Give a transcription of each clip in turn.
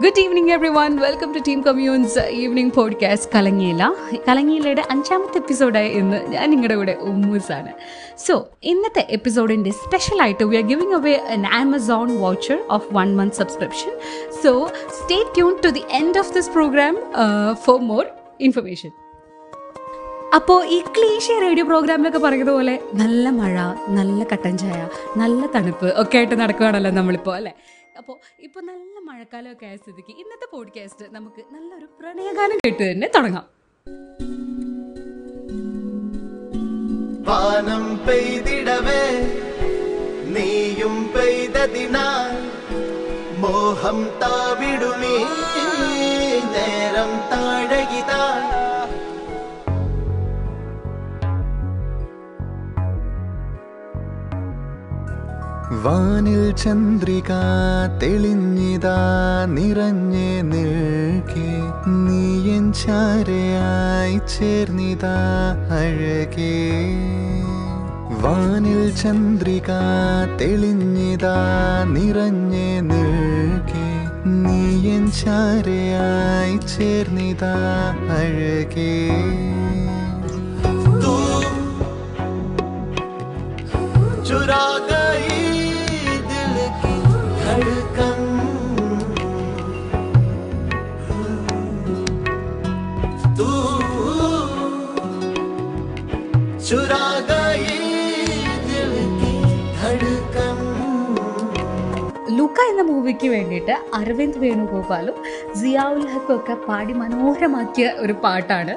Good evening everyone welcome to team communes evening podcast Kalangiyila കലങ്ങിയിലയുടെ അഞ്ചാമത്തെ എപ്പിസോഡായ ഇന്ന് ഞാൻ നിങ്ങളുടെ കൂടെ ഉമ്മൂസാണ്. സോ ഇന്നത്തെ എപ്പിസോഡിന്റെ സ്പെഷ്യലായിട്ട് we are giving away an Amazon voucher of one month subscription so stay tune to the end of this program for more information അപ്പോൾ ഈ ക്ലീശ റേഡിയോ പ്രോഗ്രാമിലൊക്കെ പറയുന്നത് പോലെ നല്ല മഴ നല്ല കട്ടൻ ചായ നല്ല തണുപ്പ് ഒക്കെ ആയിട്ട് നടക്കുകയാണല്ലോ നമ്മളിപ്പോൾ അല്ലേ? അപ്പോൾ ഇപ്പോൾ നല്ല മഴക്കാലമൊക്കെ ആയ സ്ഥിതിക്ക് ഇന്നത്തെ പോഡ്കാസ്റ്റ് നമുക്ക് നല്ലൊരു പ്രണയഗാനം കേട്ട് തന്നെ തുടങ്ങാം. വാനം പെയ്തിടവേ നീയും പെയ്തതിനാൽ മോഹം താവിടുമേ. നേരം താഴകിതാ വാനിൽ ചന്ദ്രിക തെളിഞ്ഞിതാ നിറഞ്ഞേ നിൽക്കെ നീയൻ ചാരയായി ചേർന്നിതാ അഴകേ വാനിൽ ചന്ദ്രിക തെളിഞ്ഞിതാ നിറഞ്ഞേ നിൽക്കെ നീയൻ ചാരയായി ചേർന്നിതാ അഴകേ തൂ चुरा गई മൂവിക്ക് വേണ്ടിയിട്ട് അരവിന്ദ് വേണുഗോപാലും സിയാവുൽ ഹക്കും ഒക്കെ പാടി മനോഹരമാക്കിയ ഒരു പാട്ടാണ്.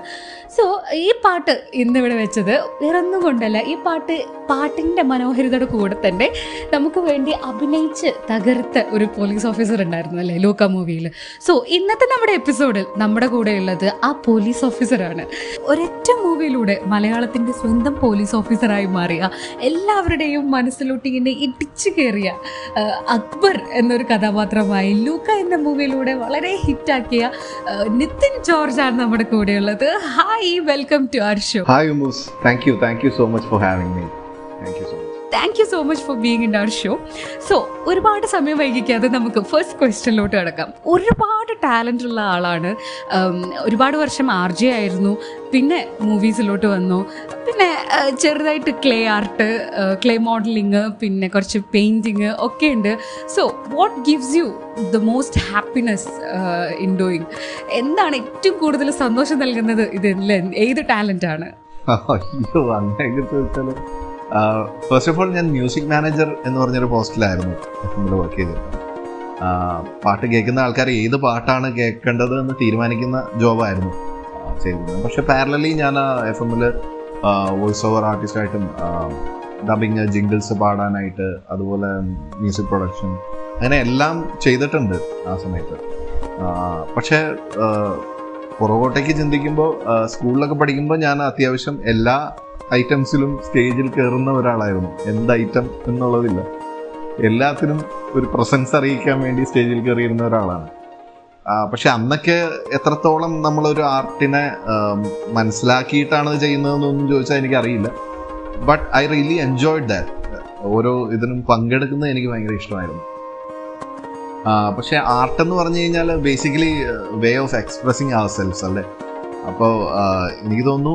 സോ ഈ പാട്ട് ഇന്നിവിടെ വെച്ചത് വേറൊന്നും കൊണ്ടല്ല ഈ പാട്ട് പാട്ടിന്റെ മനോഹരിതയുടെ കൂടെ തന്നെ നമുക്ക് വേണ്ടി അഭിനയിച്ച് തകർത്ത ഒരു പോലീസ് ഓഫീസർ ഉണ്ടായിരുന്നു അല്ലേ ലൂക്ക മൂവിയിൽ സോ ഇന്നത്തെ നമ്മുടെ എപ്പിസോഡിൽ നമ്മുടെ കൂടെയുള്ളത് ആ പോലീസ് ഓഫീസറാണ്. ഒരൊറ്റ മൂവിയിലൂടെ മലയാളത്തിന്റെ സ്വന്തം പോലീസ് ഓഫീസറായി മാറിയ എല്ലാവരുടെയും മനസ്സിലോട്ട് ഇങ്ങനെ ഇടിച്ചു കയറിയ അക്ബർ എന്നൊരു കഥാപാത്രമായി ലൂക്ക എന്ന മൂവിയിലൂടെ വളരെ ഹിറ്റാക്കിയ നിതിൻ ജോർജ് ആണ് നമ്മുടെ കൂടെയുള്ളത്. Hi welcome to our show hi thank you thank you so much for having me thank you so much. Thank you so much for being in our show so ഒരുപാട് സമയം വൈകിക്കാതെ നമുക്ക് ഫസ്റ്റ് ക്വസ്റ്റ്യനിലോട്ട് കിടക്കാം. ഒരുപാട് talent ഉള്ള ആളാണ്. ഒരുപാട് വർഷം R J ആയിരുന്നു. പിന്നെ മൂവീസിലോട്ട് വന്നു. പിന്നെ ചെറുതായിട്ട് ക്ലേ ആർട്ട് ക്ലേ മോഡലിങ് പിന്നെ കുറച്ച് പെയിന്റിങ് ഒക്കെ ഉണ്ട്. So what gives you the most happiness in doing എന്താണ് ഏറ്റവും കൂടുതൽ സന്തോഷം നൽകുന്നത് ഇതിൽ? ഏത് ടാലന്റ് ആണ്? അയ്യോ ഫസ്റ്റ് ഓഫ് ഓൾ ഞാൻ മ്യൂസിക് മാനേജർ എന്ന് പറഞ്ഞൊരു പോസ്റ്റിലായിരുന്നു എഫ് എമ്മിൽ വർക്ക് ചെയ്തിരുന്നത് പാട്ട് കേൾക്കുന്ന ആൾക്കാർ ഏത് പാട്ടാണ് കേൾക്കേണ്ടത് എന്ന് തീരുമാനിക്കുന്ന ജോബായിരുന്നു ചെയ്തിരുന്നത്. പക്ഷെ പാരലലി ഞാൻ എഫ് എമ്മിൽ വോയിസ് ഓവർ ആർട്ടിസ്റ്റായിട്ടും ഡബിങ് ജിംഗിൾസ് പാടാനായിട്ട് അതുപോലെ മ്യൂസിക് പ്രൊഡക്ഷൻ അങ്ങനെ എല്ലാം ചെയ്തിട്ടുണ്ട് ആ സമയത്ത്. പക്ഷേ പുറകോട്ടേക്ക് ചിന്തിക്കുമ്പോൾ സ്കൂളിലൊക്കെ പഠിക്കുമ്പോൾ ഞാൻ അത്യാവശ്യം എല്ലാ ഐറ്റംസിലും സ്റ്റേജിൽ കയറുന്ന ഒരാളായിരുന്നു. എന്ത് ഐറ്റം എന്നുള്ളതില്ല. എല്ലാത്തിനും ഒരു പ്രസൻസ് അറിയിക്കാൻ വേണ്ടി സ്റ്റേജിൽ കയറിയിരുന്ന ഒരാളാണ്. പക്ഷെ അന്നൊക്കെ എത്രത്തോളം നമ്മളൊരു ആർട്ടിനെ മനസ്സിലാക്കിയിട്ടാണ് ചെയ്യുന്നതെന്നൊന്നും ചോദിച്ചാൽ എനിക്കറിയില്ല. But I really enjoyed that ഓരോ ഇതിനും പങ്കെടുക്കുന്നത് എനിക്ക് ഭയങ്കര ഇഷ്ടമായിരുന്നു. പക്ഷെ ആർട്ട് എന്ന് പറഞ്ഞു കഴിഞ്ഞാൽ basically way of expressing ourselves അല്ലേ? അപ്പോൾ എനിക്ക് തോന്നുന്നു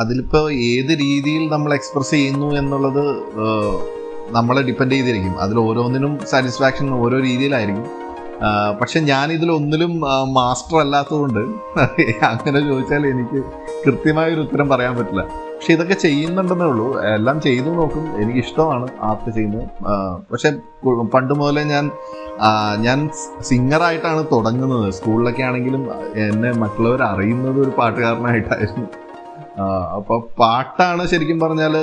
അതിലിപ്പോൾ ഏത് രീതിയിൽ നമ്മൾ എക്സ്പ്രസ് ചെയ്യുന്നു എന്നുള്ളത് നമ്മളെ ഡിപ്പെൻഡ് ചെയ്തിരിക്കും. അതിൽ ഓരോന്നിനും സാറ്റിസ്ഫാക്ഷൻ ഓരോ രീതിയിലായിരിക്കും. പക്ഷെ ഞാൻ ഇതിലൊന്നിലും മാസ്റ്റർ അല്ലാത്തതുകൊണ്ട് അങ്ങനെ ചോദിച്ചാൽ എനിക്ക് കൃത്യമായൊരു ഉത്തരം പറയാൻ പറ്റില്ല. പക്ഷെ ഇതൊക്കെ ചെയ്യുന്നുണ്ടെന്നേ ഉള്ളൂ. എല്ലാം ചെയ്തു നോക്കും. എനിക്ക് ഇഷ്ടമാണ് ആർട്ട് ചെയ്യുന്നത്. പക്ഷെ പണ്ട് മുതലേ ഞാൻ ഞാൻ സിംഗറായിട്ടാണ് തുടങ്ങുന്നത്. സ്കൂളിലൊക്കെ ആണെങ്കിലും എന്നെ മറ്റുള്ളവർ അറിയുന്നത് ഒരു പാട്ടുകാരനായിട്ടായിരുന്നു. അപ്പോൾ അപ്പൊ പാട്ടാണ് ശരിക്കും പറഞ്ഞാൽ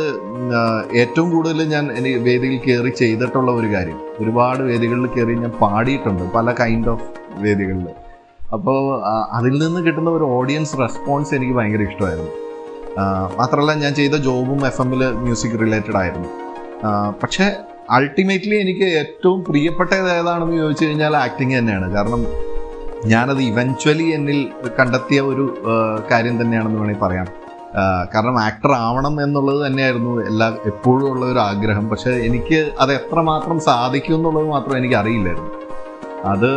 ഏറ്റവും കൂടുതൽ ഞാൻ എനിക്ക് വേദിയിൽ കയറി ചെയ്തിട്ടുള്ള ഒരു കാര്യം. ഒരുപാട് വേദികളിൽ കയറി ഞാൻ പാടിയിട്ടുണ്ട്. പല കൈൻഡ് ഓഫ് വേദികളിൽ അപ്പോൾ അതിൽ നിന്ന് കിട്ടുന്ന ഒരു ഓഡിയൻസ് റെസ്പോൺസ് എനിക്ക് ഭയങ്കര ഇഷ്ടമായിരുന്നു. മാത്രമല്ല ഞാൻ ചെയ്ത ജോബും എഫ് എമ്മിൽ മ്യൂസിക് റിലേറ്റഡ് ആയിരുന്നു. പക്ഷേ അൾട്ടിമേറ്റ്ലി എനിക്ക് ഏറ്റവും പ്രിയപ്പെട്ടത് ഏതാണെന്ന് ചോദിച്ചു കഴിഞ്ഞാൽ ആക്ടിങ് തന്നെയാണ്. കാരണം ഞാനത് ഇവൻച്വലി എന്നിൽ കണ്ടെത്തിയ ഒരു കാര്യം തന്നെയാണെന്ന് വേണമെങ്കിൽ പറയാം. കാരണം ആക്ടർ ആവണം എന്നുള്ളത് തന്നെയായിരുന്നു എല്ലാ എപ്പോഴും ഉള്ള ഒരു ആഗ്രഹം. പക്ഷെ എനിക്ക് അത് എത്രമാത്രം സാധിക്കും എന്നുള്ളത് മാത്രം എനിക്ക് അറിയില്ലായിരുന്നു അത്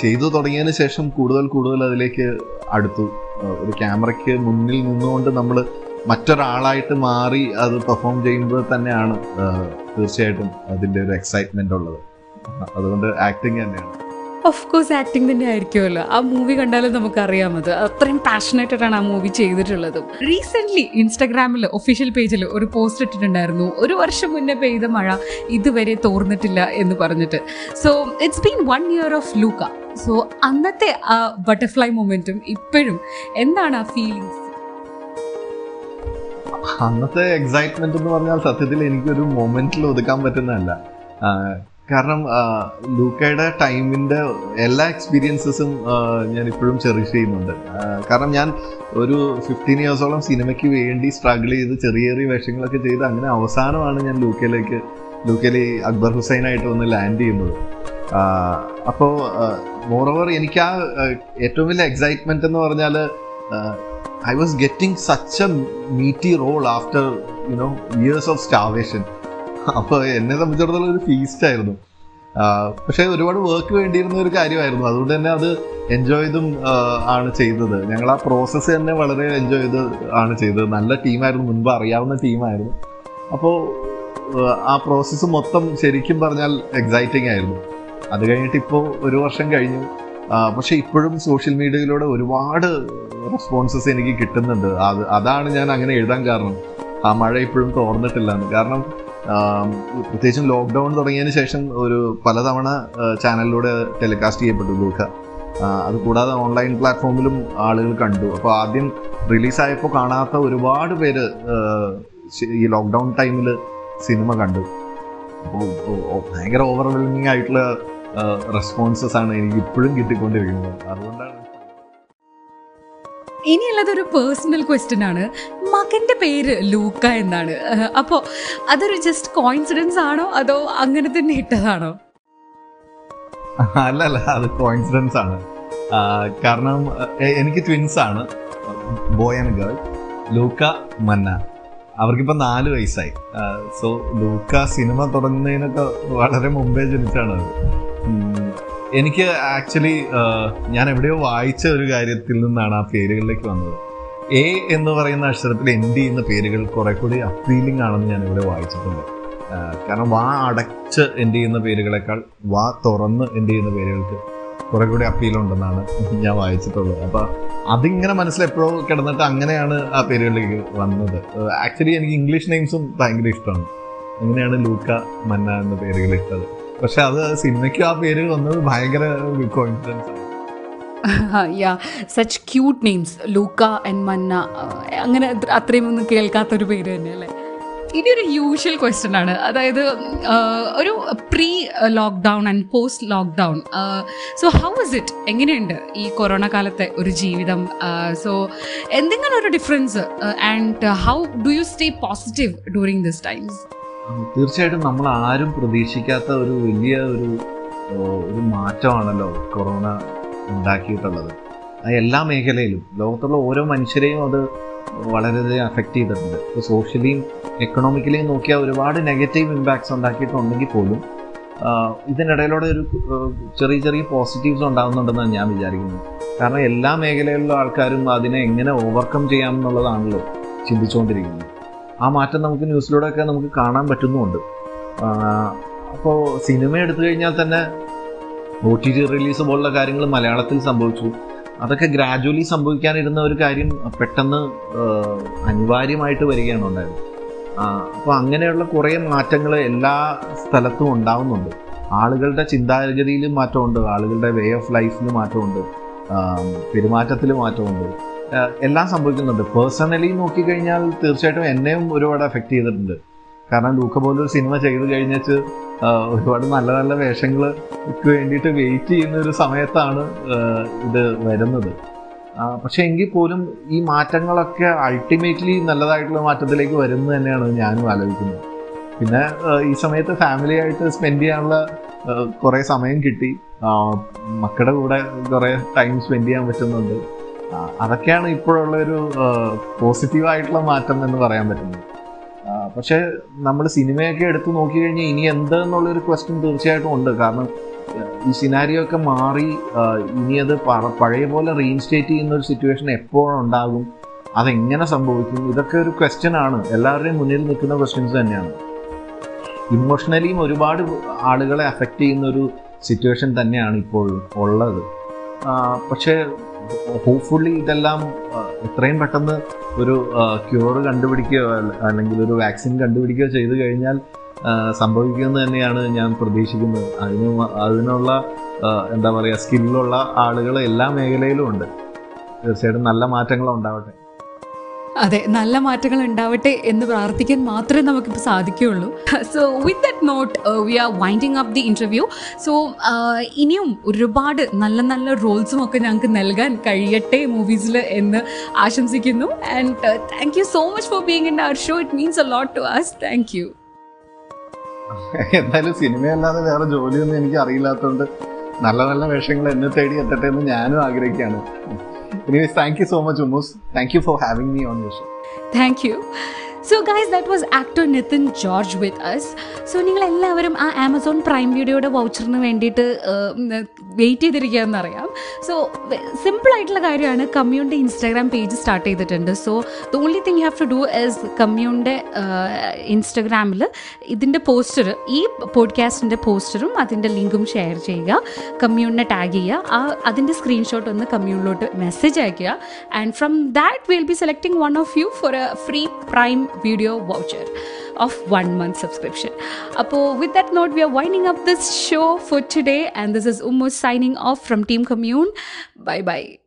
ചെയ്തു തുടങ്ങിയതിന് ശേഷം കൂടുതൽ കൂടുതൽ അതിലേക്ക് അടുത്തു. ഒരു ക്യാമറയ്ക്ക് മുന്നിൽ നിന്നുകൊണ്ട് നമ്മൾ മറ്റൊരാളായിട്ട് മാറി അത് പെർഫോം ചെയ്യുമ്പോൾ തന്നെയാണ് തീർച്ചയായിട്ടും അതിന്റെ ഒരു എക്സൈറ്റ്മെന്റ് ഉള്ളത്. അതുകൊണ്ട് ആക്ടിങ് തന്നെയാണ്. ഓഫ് കോഴ്സ് ആക്ടിങ് തന്നെ ആയിരിക്കുമല്ലോ. ആ മൂവി കണ്ടാലും നമുക്കറിയാം അത്. അത്രയും പാഷനേറ്റഡ് ആണ് ആ മൂവി ചെയ്തിട്ടുള്ളതും. റീസെന്റ് ഇൻസ്റ്റാഗ്രാമിൽ ഒഫീഷ്യൽ പേജിൽ ഒരു പോസ്റ്റ് ഇട്ടിട്ടുണ്ടായിരുന്നു. ഒരു വർഷം മുന്നേ പെയ്ത മഴ ഇതുവരെ തോർന്നിട്ടില്ല എന്ന് പറഞ്ഞിട്ട്. So it's been one year of Luca so അന്നത്തെ ആ ബട്ടർഫ്ലൈ മൊമെന്റും ഇപ്പോഴും എന്താണ് ആ ഫീലിങ്സ് അന്നത്തെ എക്സൈറ്റ്മെന്റ് എന്ന് പറഞ്ഞാൽ സത്യത്തിൽ എനിക്കൊരു മൊമെന്റിൽ ഒതുക്കാൻ പറ്റുന്നതല്ല. കാരണം ലൂക്കയുടെ ടൈമിന്റെ എല്ലാ എക്സ്പീരിയൻസസും ഞാൻ ഇപ്പോഴും ചെറിഷ് ചെയ്യുന്നുണ്ട്. കാരണം ഞാൻ ഒരു ഫിഫ്റ്റീൻ ഇയേഴ്സോളം സിനിമയ്ക്ക് വേണ്ടി സ്ട്രഗിൾ ചെയ്ത് ചെറിയ ചെറിയ വേഷങ്ങളൊക്കെ ചെയ്ത് അങ്ങനെ അവസാനമാണ് ഞാൻ ലൂക്കയിലേക്ക് ലൂക്കയിൽ അക്ബർ ഹുസൈനായിട്ട് വന്ന് ലാൻഡ് ചെയ്യുന്നത്. അപ്പോൾ മോറോവർ എനിക്ക് ആ, ഏറ്റവും വലിയ എക്സൈറ്റ്മെന്റ് എന്ന് പറഞ്ഞാൽ I was getting such a meaty role after you know years of starvation അപ്പോൾ എന്നെ സംബന്ധിച്ചിടത്തോളം ഒരു ഫീസ്റ്റ് ആയിരുന്നു. പക്ഷേ ഒരുപാട് വർക്ക് വേണ്ടിയിരുന്ന ഒരു കാര്യമായിരുന്നു. അതുകൊണ്ട് തന്നെ അത് എൻജോയ് ചെയ്തും ആണ് ചെയ്തത്. ഞങ്ങൾ ആ പ്രോസസ്സ് തന്നെ വളരെ എൻജോയ് ചെയ്ത് ആണ് ചെയ്തത്. നല്ല ടീമായിരുന്നു മുൻപ് അറിയാവുന്ന ടീമായിരുന്നു അപ്പോൾ ആ പ്രോസസ്സ് മൊത്തം ശരിക്കും പറഞ്ഞാൽ എക്സൈറ്റിംഗ് ആയിരുന്നു. അത് കഴിഞ്ഞിട്ട് ഇപ്പോൾ ഒരു വർഷം കഴിഞ്ഞു. പക്ഷേ ഇപ്പോഴും സോഷ്യൽ മീഡിയയിലൂടെ ഒരുപാട് റെസ്പോൺസസ് എനിക്ക് കിട്ടുന്നുണ്ട്. അത് അതാണ് ഞാൻ അങ്ങനെ എഴുതാൻ കാരണം. ആ മഴ ഇപ്പോഴും തോർന്നിട്ടില്ല. കാരണം പ്രത്യേകിച്ചും ലോക്ക്ഡൗൺ തുടങ്ങിയതിന് ശേഷം ഒരു പലതവണ ചാനലിലൂടെ ടെലികാസ്റ്റ് ചെയ്യപ്പെട്ടു ലൂക്ക അതുകൂടാതെ അത് കൂടാതെ ഓൺലൈൻ പ്ലാറ്റ്ഫോമിലും ആളുകൾ കണ്ടു. അപ്പോൾ ആദ്യം റിലീസായപ്പോൾ കാണാത്ത ഒരുപാട് പേര് ഈ ലോക്ക്ഡൗൺ ടൈമിൽ സിനിമ കണ്ടു. അപ്പോൾ ഭയങ്കര ഓവർവെൽമിങ് ആയിട്ടുള്ള റെസ്പോൺസസ് ആണ് എനിക്ക് ഇപ്പോഴും കിട്ടിക്കൊണ്ടിരിക്കുന്നത്. അതുകൊണ്ടാണ് ഇനിയുള്ളത് ഒരു പേഴ്സണൽ ക്വസ്റ്റ്യൻ ആണ്. മകന്റെ പേര് ലൂക്ക എന്നാണ്. അപ്പോ അതൊരു ജസ്റ്റ് കോയിൻസിഡൻസ് ആണോ? അതോ അങ്ങനെ തന്നെ ഇട്ടതാണോ? അല്ല അല്ല അത് കോയിൻസിഡൻസ് ആണ്. കാരണം എനിക്ക് ട്വിൻസ് ആണ്. ബോയ് ആൻഡ് ഗേൾ ലൂക്ക മന്ന. അവർക്കിപ്പോൾ നാല് വയസ്സായി. സോ ലൂക്ക സിനിമ തുടങ്ങുന്നതിനൊക്കെ വളരെ മുമ്പേ ജനിച്ചാണ് അത് എനിക്ക് ആക്ച്വലി ഞാൻ എവിടെയോ വായിച്ച ഒരു കാര്യത്തിൽ നിന്നാണ് ആ പേരുകളിലേക്ക് വന്നത്. എ എന്ന് പറയുന്ന അക്ഷരത്തിൽ എൻ ഡി എന്ന പേരുകൾ കുറെ കൂടി അപ്പീലിംഗ് ആണെന്ന് ഞാൻ ഇവിടെ വായിച്ചിട്ടുണ്ട്. കാരണം വാ അടച്ച് എൻ ഡി ചെയ്യുന്ന പേരുകളെക്കാൾ വാ തുറന്ന് എൻ ഡി ചെയ്യുന്ന പേരുകൾക്ക് കുറെ കൂടി അപ്പീലുണ്ടെന്നാണ് ഞാൻ വായിച്ചിട്ടുള്ളത്. അപ്പൊ അതിങ്ങനെ മനസ്സിൽ എപ്പോഴോ കിടന്നിട്ട് അങ്ങനെയാണ് ആ പേരുകളിലേക്ക് വന്നത്. ആക്ച്വലി എനിക്ക് ഇംഗ്ലീഷ് നെയിംസും ഭയങ്കര ഇഷ്ടമാണ്. അങ്ങനെയാണ് ലൂക്ക മന്ന എന്ന പേരുകൾ ഇട്ടത്. പക്ഷെ അത് സിനിമയ്ക്ക് ആ പേര് വന്നത് ഭയങ്കര confidence yeah such cute names Luca and മന്ന അങ്ങനെ അത്ര- അത്രയും ഒന്നും കേൾക്കാത്തൊരു പേര് തന്നെ അല്ലേ ഇനി ഒരു യൂഷ്വൽ ക്വസ്റ്റ്യൻ ആണ്. അതായത് ഒരു pre lockdown and post lockdown so how is it എങ്ങനെയുണ്ട് ഈ കൊറോണ കാലത്തെ ഒരു ജീവിതം? സോ എന്തെങ്കിലും ഒരു difference and how do you stay positive during this times തീർച്ചയായിട്ടും നമ്മൾ ആരും പ്രതീക്ഷിക്കാത്ത ഒരു വലിയ ഒരു ഒരു മാറ്റമാണല്ലോ കൊറോണ ഉണ്ടാക്കിയിട്ടുള്ളത്. എല്ലാ മേഖലയിലും ലോകത്തുള്ള ഓരോ മനുഷ്യരെയും അത് വളരെയധികം അഫക്റ്റ് ചെയ്തിട്ടുണ്ട്. ഇപ്പോൾ സോഷ്യലിയും എക്കണോമിക്കലിയും നോക്കിയാൽ ഒരുപാട് നെഗറ്റീവ് ഇമ്പാക്ട്സ് ഉണ്ടാക്കിയിട്ടുണ്ടെങ്കിൽ പോലും ഇതിനിടയിലൂടെ ഒരു ചെറിയ ചെറിയ പോസിറ്റീവ്സ് ഉണ്ടാകുന്നുണ്ടെന്നാണ് ഞാൻ വിചാരിക്കുന്നത്. കാരണം എല്ലാ മേഖലയിലുള്ള ആൾക്കാരും അതിനെ എങ്ങനെ ഓവർകം ചെയ്യാമെന്നുള്ളതാണല്ലോ ചിന്തിച്ചുകൊണ്ടിരിക്കുന്നത്. ആ മാറ്റം നമുക്ക് ന്യൂസിലൂടെയൊക്കെ നമുക്ക് കാണാൻ പറ്റുന്നുമുണ്ട് അപ്പോൾ സിനിമ എടുത്തു കഴിഞ്ഞാൽ തന്നെ ഒ ടി ടി റിലീസ് പോലുള്ള കാര്യങ്ങൾ മലയാളത്തിൽ സംഭവിച്ചു. അതൊക്കെ ഗ്രാജുവലി സംഭവിക്കാനിരുന്ന ഒരു കാര്യം പെട്ടെന്ന് അനിവാര്യമായിട്ട് വരികയാണ് ഉണ്ടായത്. അപ്പോൾ അങ്ങനെയുള്ള കുറേ മാറ്റങ്ങൾ എല്ലാ സ്ഥലത്തും ഉണ്ടാവുന്നുണ്ട്. ആളുകളുടെ ചിന്താഗതിയിലും മാറ്റമുണ്ട്. ആളുകളുടെ വേ ഓഫ് ലൈഫിലും മാറ്റമുണ്ട്. പെരുമാറ്റത്തിൽ മാറ്റമുണ്ട്. എല്ലാം സംഭവിക്കുന്നുണ്ട്. പേഴ്സണലി നോക്കിക്കഴിഞ്ഞാൽ തീർച്ചയായിട്ടും എന്നെയും ഒരുപാട് എഫക്റ്റ് ചെയ്തിട്ടുണ്ട്. കാരണം ലൂക്ക പോലൊരു സിനിമ ചെയ്ത് കഴിഞ്ഞിട്ട് ഒരുപാട് നല്ല നല്ല വേഷങ്ങൾക്ക് വേണ്ടിയിട്ട് വെയിറ്റ് ചെയ്യുന്ന ഒരു സമയത്താണ് ഇത് വരുന്നത്. പക്ഷെ എങ്കിൽ പോലും ഈ മാറ്റങ്ങളൊക്കെ അൾട്ടിമേറ്റ്ലി നല്ലതായിട്ടുള്ള മാറ്റത്തിലേക്ക് വരുന്നത് തന്നെയാണ് ഞാനും ആലോചിക്കുന്നത്. പിന്നെ ഈ സമയത്ത് ഫാമിലി ആയിട്ട് സ്പെൻഡ് ചെയ്യാനുള്ള കുറേ സമയം കിട്ടി. മക്കളുടെ കൂടെ കുറേ ടൈം സ്പെൻഡ് ചെയ്യാൻ പറ്റുന്നുണ്ട്. അതൊക്കെയാണ് ഇപ്പോഴുള്ള ഒരു പോസിറ്റീവായിട്ടുള്ള മാറ്റം എന്ന് പറയാൻ പറ്റുന്നത്. പക്ഷെ നമ്മൾ സിനിമയൊക്കെ എടുത്ത് നോക്കിക്കഴിഞ്ഞാൽ ഇനി എന്ത് എന്നുള്ളൊരു ക്വസ്റ്റ്യൻ തീർച്ചയായിട്ടും ഉണ്ട്. കാരണം ഈ സിനാരിയോ ഒക്കെ മാറി ഇനി അത് പഴയ പോലെ റീഇൻസ്റ്റേറ്റ് ചെയ്യുന്ന ഒരു സിറ്റുവേഷൻ എപ്പോഴുണ്ടാകും അതെങ്ങനെ സംഭവിക്കും? ഇതൊക്കെ ഒരു ക്വസ്റ്റ്യൻ ആണ്. എല്ലാവരുടെയും മുന്നിൽ നിൽക്കുന്ന ക്വസ്റ്റ്യൻസ് തന്നെയാണ്. ഇമോഷണലിയും ഒരുപാട് ആളുകളെ അഫക്റ്റ് ചെയ്യുന്ന ഒരു സിറ്റുവേഷൻ തന്നെയാണ് ഇപ്പോഴും ഉള്ളത്. പക്ഷേ ഹോപ്പ്ഫുള്ളി ഇതെല്ലാം എത്രയും പെട്ടെന്ന് ഒരു ക്യൂർ കണ്ടുപിടിക്കുകയോ അല്ലെങ്കിൽ ഒരു വാക്സിൻ കണ്ടുപിടിക്കുകയോ ചെയ്തു കഴിഞ്ഞാൽ സംഭവിക്കുമെന്ന് തന്നെയാണ് ഞാൻ പ്രതീക്ഷിക്കുന്നത്. അതിന് അതിനുള്ള എന്താ പറയുക സ്കില്ലുള്ള ആളുകൾ എല്ലാ മേഖലയിലും ഉണ്ട്. തീർച്ചയായിട്ടും നല്ല മാറ്റങ്ങൾ ഉണ്ടാവട്ടെ അതെ നല്ല മാറ്റങ്ങൾ ഉണ്ടാവട്ടെ എന്ന് പ്രാർത്ഥിക്കാൻ മാത്രമേ നമുക്കിപ്പോൾ സാധിക്കുകയുള്ളൂ. So with that note we are winding up the interview so ഇനിയും ഒരുപാട് നല്ല നല്ല റോൾസും ഒക്കെ ഞങ്ങൾക്ക് നൽകാൻ കഴിയട്ടെ മൂവീസിൽ എന്ന് ആശംസിക്കുന്നു. And thank you so much for being in our show it means a lot to us thank you എന്തായാലും സിനിമയല്ലാതെ വേറെ ജോലിയൊന്നും എനിക്ക് അറിയില്ലാത്തതുകൊണ്ട് നല്ല നല്ല വേഷങ്ങൾ എന്നെ തേടി എത്തട്ടെ എന്ന് ഞാനും ആഗ്രഹിക്കുകയാണ്. Anyways, thank you so much, Umus. Thank you for having me on your show. Thank you. So guys that was actor Nithin George with us so നിങ്ങൾ എല്ലാവരും ആ ആമസോൺ പ്രൈം വീഡിയോയുടെ വൗച്ചറിന് വേണ്ടിയിട്ട് വെയിറ്റ് ചെയ്തിരിക്കുകയെന്ന് അറിയാം. സോ സിമ്പിൾ ആയിട്ടുള്ള കാര്യമാണ്. കമ്മ്യൂണിന്റെ Instagram page start ചെയ്തിട്ടുണ്ട്. So the only thing have to do is കമ്മ്യൂണിന്റെ ഇൻസ്റ്റഗ്രാമിൽ ഇതിന്റെ പോസ്റ്റർ ഈ പോഡ്കാസ്റ്റിന്റെ പോസ്റ്ററും അതിന്റെ ലിങ്കും ഷെയർ ചെയ്യുക. കമ്മ്യൂണിനെ ടാഗ് ചെയ്യുക. ആ അതിന്റെ സ്ക്രീൻഷോട്ട് ഒന്ന് കമ്മ്യൂണിലോട്ട് മെസ്സേജ് അയക്കുക. And from that will be selecting one of you for a free prime Video voucher of one month subscription. Apo, with that note, we are winding up this show for today, and this is Ummu signing off from Team Commune. Bye bye.